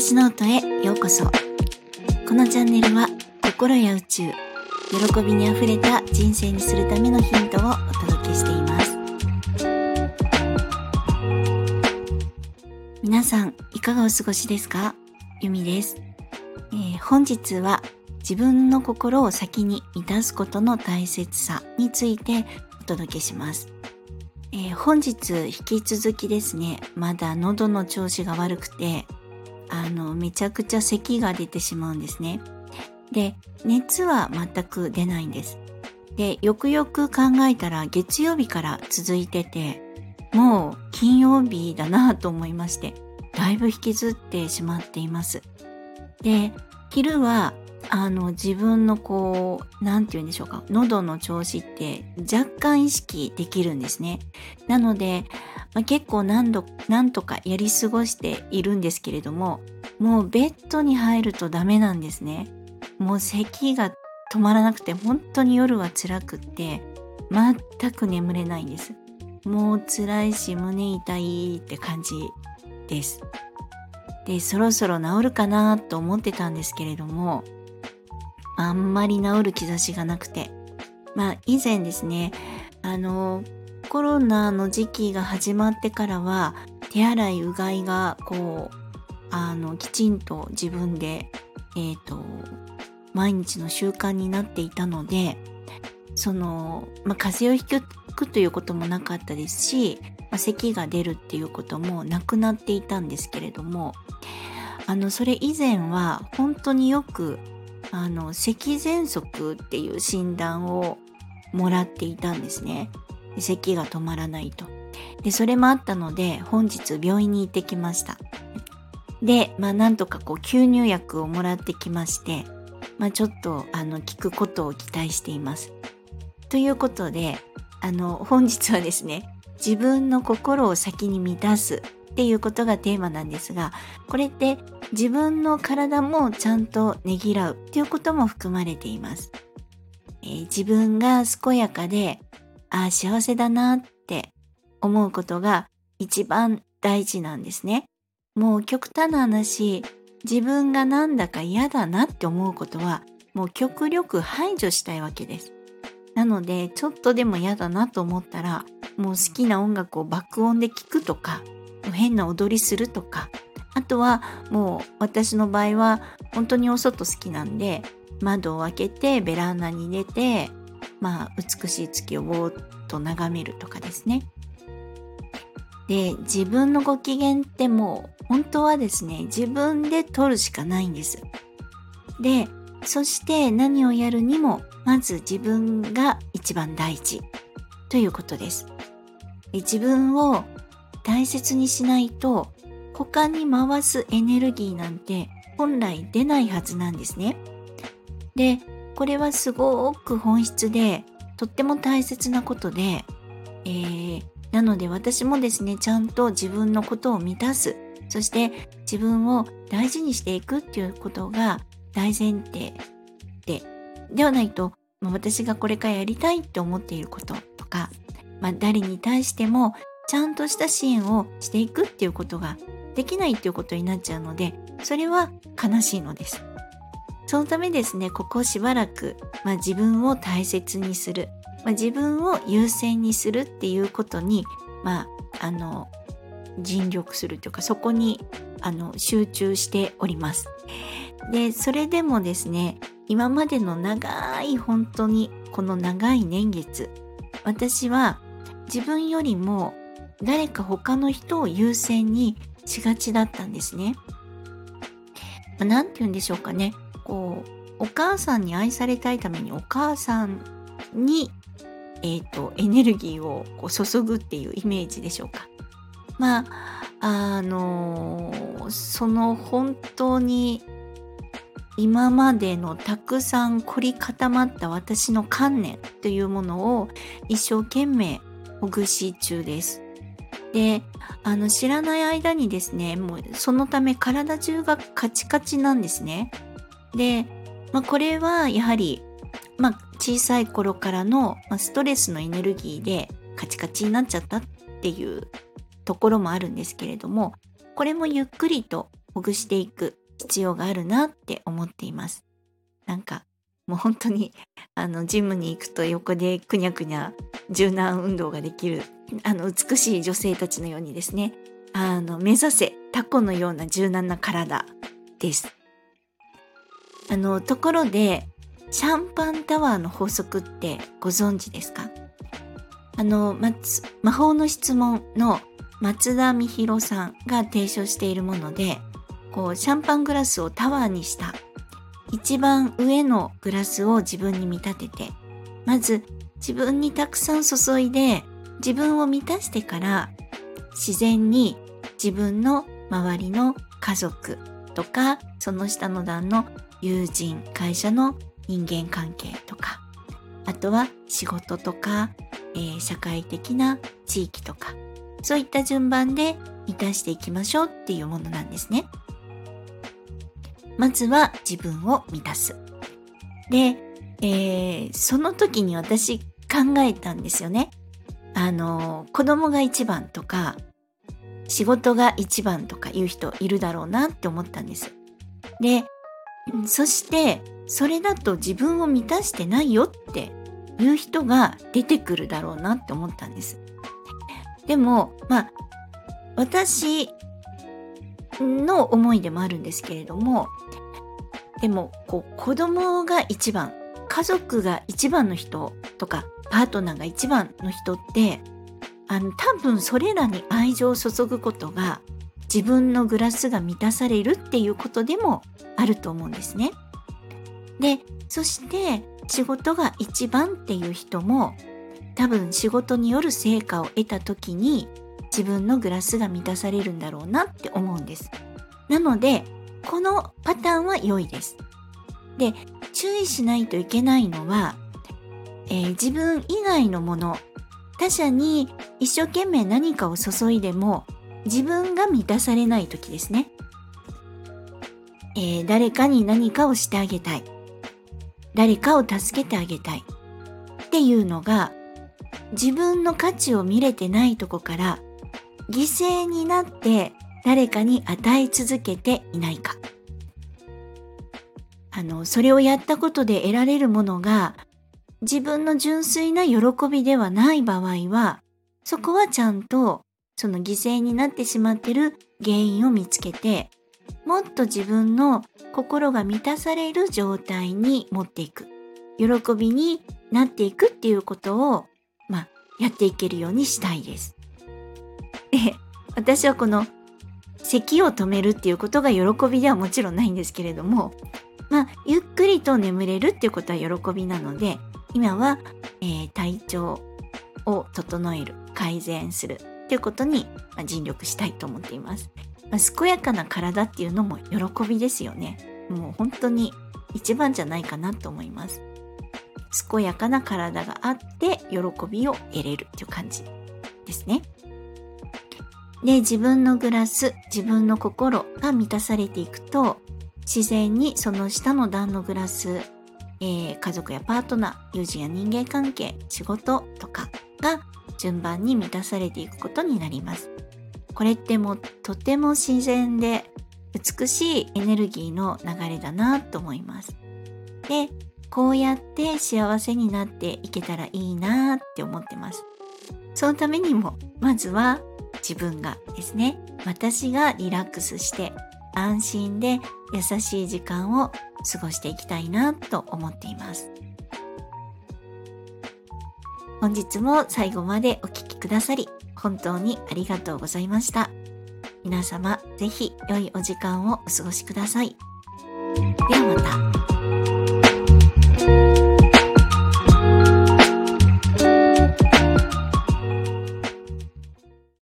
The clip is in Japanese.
私の音へようこそ。このチャンネルは心や宇宙喜びにあふれた人生にするためのヒントをお届けしています。皆さんいかがお過ごしですか？ゆみです、えー、本日は自分の心を先に満たすことの大切さについてお届けします。えー、本日引き続きですね、まだ喉の調子が悪くて、あの、めちゃくちゃ咳が出てしまうんですね。で、熱は全く出ないんです。で、よくよく考えたら月曜日から続いてて、もう金曜日だなと思いまして、だいぶ引きずってしまっています。で、昼はあの自分のこう何て言うんでしょうか。喉の調子って若干意識できるんですね。なので、まあ、結構何度何とかやり過ごしているんですけれどももうベッドに入るとダメなんですね。もう咳が止まらなくて本当に夜は辛くって全く眠れないんです。もう辛いし胸痛いって感じです。でそろそろ治るかなと思ってたんですけれどもあんまり治る兆しがなくて。まあ以前ですね、あの、コロナの時期が始まってからは手洗いうがいがこう、あの、きちんと自分で、えっ、ー、と、毎日の習慣になっていたので、その、まあ、風邪をひくということもなかったですし、まあ、咳が出るっていうこともなくなっていたんですけれども、あの、それ以前は本当によくあの咳喘息っていう診断をもらっていたんですね。咳が止まらないと。でそれもあったので本日病院に行ってきました。でまあなんとかこう吸入薬をもらってきましてまあちょっとあの聞くことを期待しています。ということであの本日はですね自分の心を先に満たすっていうことがテーマなんですがこれって自分の体もちゃんとねぎらうっていうことも含まれています。えー、自分が健やかで、ああ、幸せだなって思うことが一番大事なんですね。もう極端な話、自分がなんだか嫌だなって思うことは、もう極力排除したいわけです。なので、ちょっとでも嫌だなと思ったら、もう好きな音楽を爆音で聴くとか、変な踊りするとか、とはもう私の場合は本当にお外好きなんで窓を開けてベランダに出てまあ美しい月をぼーっと眺めるとかですね。で自分のご機嫌ってもう本当はですね自分で取るしかないんです。でそして何をやるにもまず自分が一番大事ということです。自分を大切にしないと他に回すエネルギーなんて本来出ないはずなんですね。で、これはすごく本質でとっても大切なことで、えー、なので私もですね、ちゃんと自分のことを満たす、そして自分を大事にしていくっていうことが大前提で、ではないと、私がこれからやりたいって思っていることとか、まあ、誰に対してもちゃんとした支援をしていくっていうことができないっていうことになっちゃうのでそれは悲しいのです。そのためですねここしばらく、まあ、自分を大切にする、まあ、自分を優先にするっていうことにまああの尽力するというかそこにあの集中しております。でそれでもですね今までの長い本当にこの長い年月私は自分よりも誰か他の人を優先にしがちだったんですね。何て言うんでしょうかね。こう、お母さんに愛されたいためにお母さんに、えっ、ー、と、エネルギーをこう注ぐっていうイメージでしょうか。まあ、あのー、その本当に今までのたくさん凝り固まった私の観念というものを一生懸命ほぐし中です。であの知らない間にですねもうそのため体中がカチカチなんですねで、まあ、これはやはり、まあ、小さい頃からのストレスのエネルギーでカチカチになっちゃったっていうところもあるんですけれどもこれもゆっくりとほぐしていく必要があるなって思っています。なんかもう本当に あのジムに行くと横でくにゃくにゃ柔軟運動ができるあの美しい女性たちのようにですねあの目指せタコのような柔軟な体です。あのところでシャンパンタワーの法則ってご存知ですか？あの魔法の質問の松田美弘さんが提唱しているものでこうシャンパングラスをタワーにした一番上のグラスを自分に見立ててまず自分にたくさん注いで自分を満たしてから自然に自分の周りの家族とかその下の段の友人会社の人間関係とかあとは仕事とか、えー、社会的な地域とかそういった順番で満たしていきましょうっていうものなんですね。まずは自分を満たす。で、えー、その時に私考えたんですよね。あの、子供が一番とか、仕事が一番とかいう人いるだろうなって思ったんです。で、そして、それだと自分を満たしてないよっていう人が出てくるだろうなって思ったんです。でも、まあ、私の思いでもあるんですけれども、でも、こう、子供が一番、家族が一番の人とか、パートナーが一番の人って、あの、多分それらに愛情を注ぐことが、自分のグラスが満たされるっていうことでもあると思うんですね。で、そして仕事が一番っていう人も多分仕事による成果を得た時に自分のグラスが満たされるんだろうなって思うんです。なので、このパターンは良いです。で、注意しないといけないのは、えー、自分以外のもの、他者に一生懸命何かを注いでも自分が満たされない時ですね。えー、誰かに何かをしてあげたい。誰かを助けてあげたい。っていうのが自分の価値を見れてないとこから犠牲になって誰かに与え続けていないか。あの、それをやったことで得られるものが自分の純粋な喜びではない場合は、そこはちゃんとその犠牲になってしまってる原因を見つけて、もっと自分の心が満たされる状態に持っていく。喜びになっていくっていうことを、まあ、やっていけるようにしたいです。で、私はこの咳を止めるっていうことが喜びではもちろんないんですけれども、まあ、ゆっくりと眠れるっていうことは喜びなので、今は、えー、体調を整える、改善するっていうことに、まあ、尽力したいと思っています。まあ、健やかな体っていうのも喜びですよね。もう本当に一番じゃないかなと思います。健やかな体があって喜びを得れるっていう感じですね。で、自分のグラス、自分の心が満たされていくと、自然にその下の段のグラス、えー、家族やパートナー、友人や人間関係、仕事とかが順番に満たされていくことになります。これってもうとても自然で美しいエネルギーの流れだなと思います。で、こうやって幸せになっていけたらいいなって思ってます。そのためにも、まずは自分がですね、私がリラックスして安心で優しい時間を過ごしていきたいなと思っています。本日も最後までお聴きくださり本当にありがとうございました。皆様ぜひ良いお時間をお過ごしください。ではまた。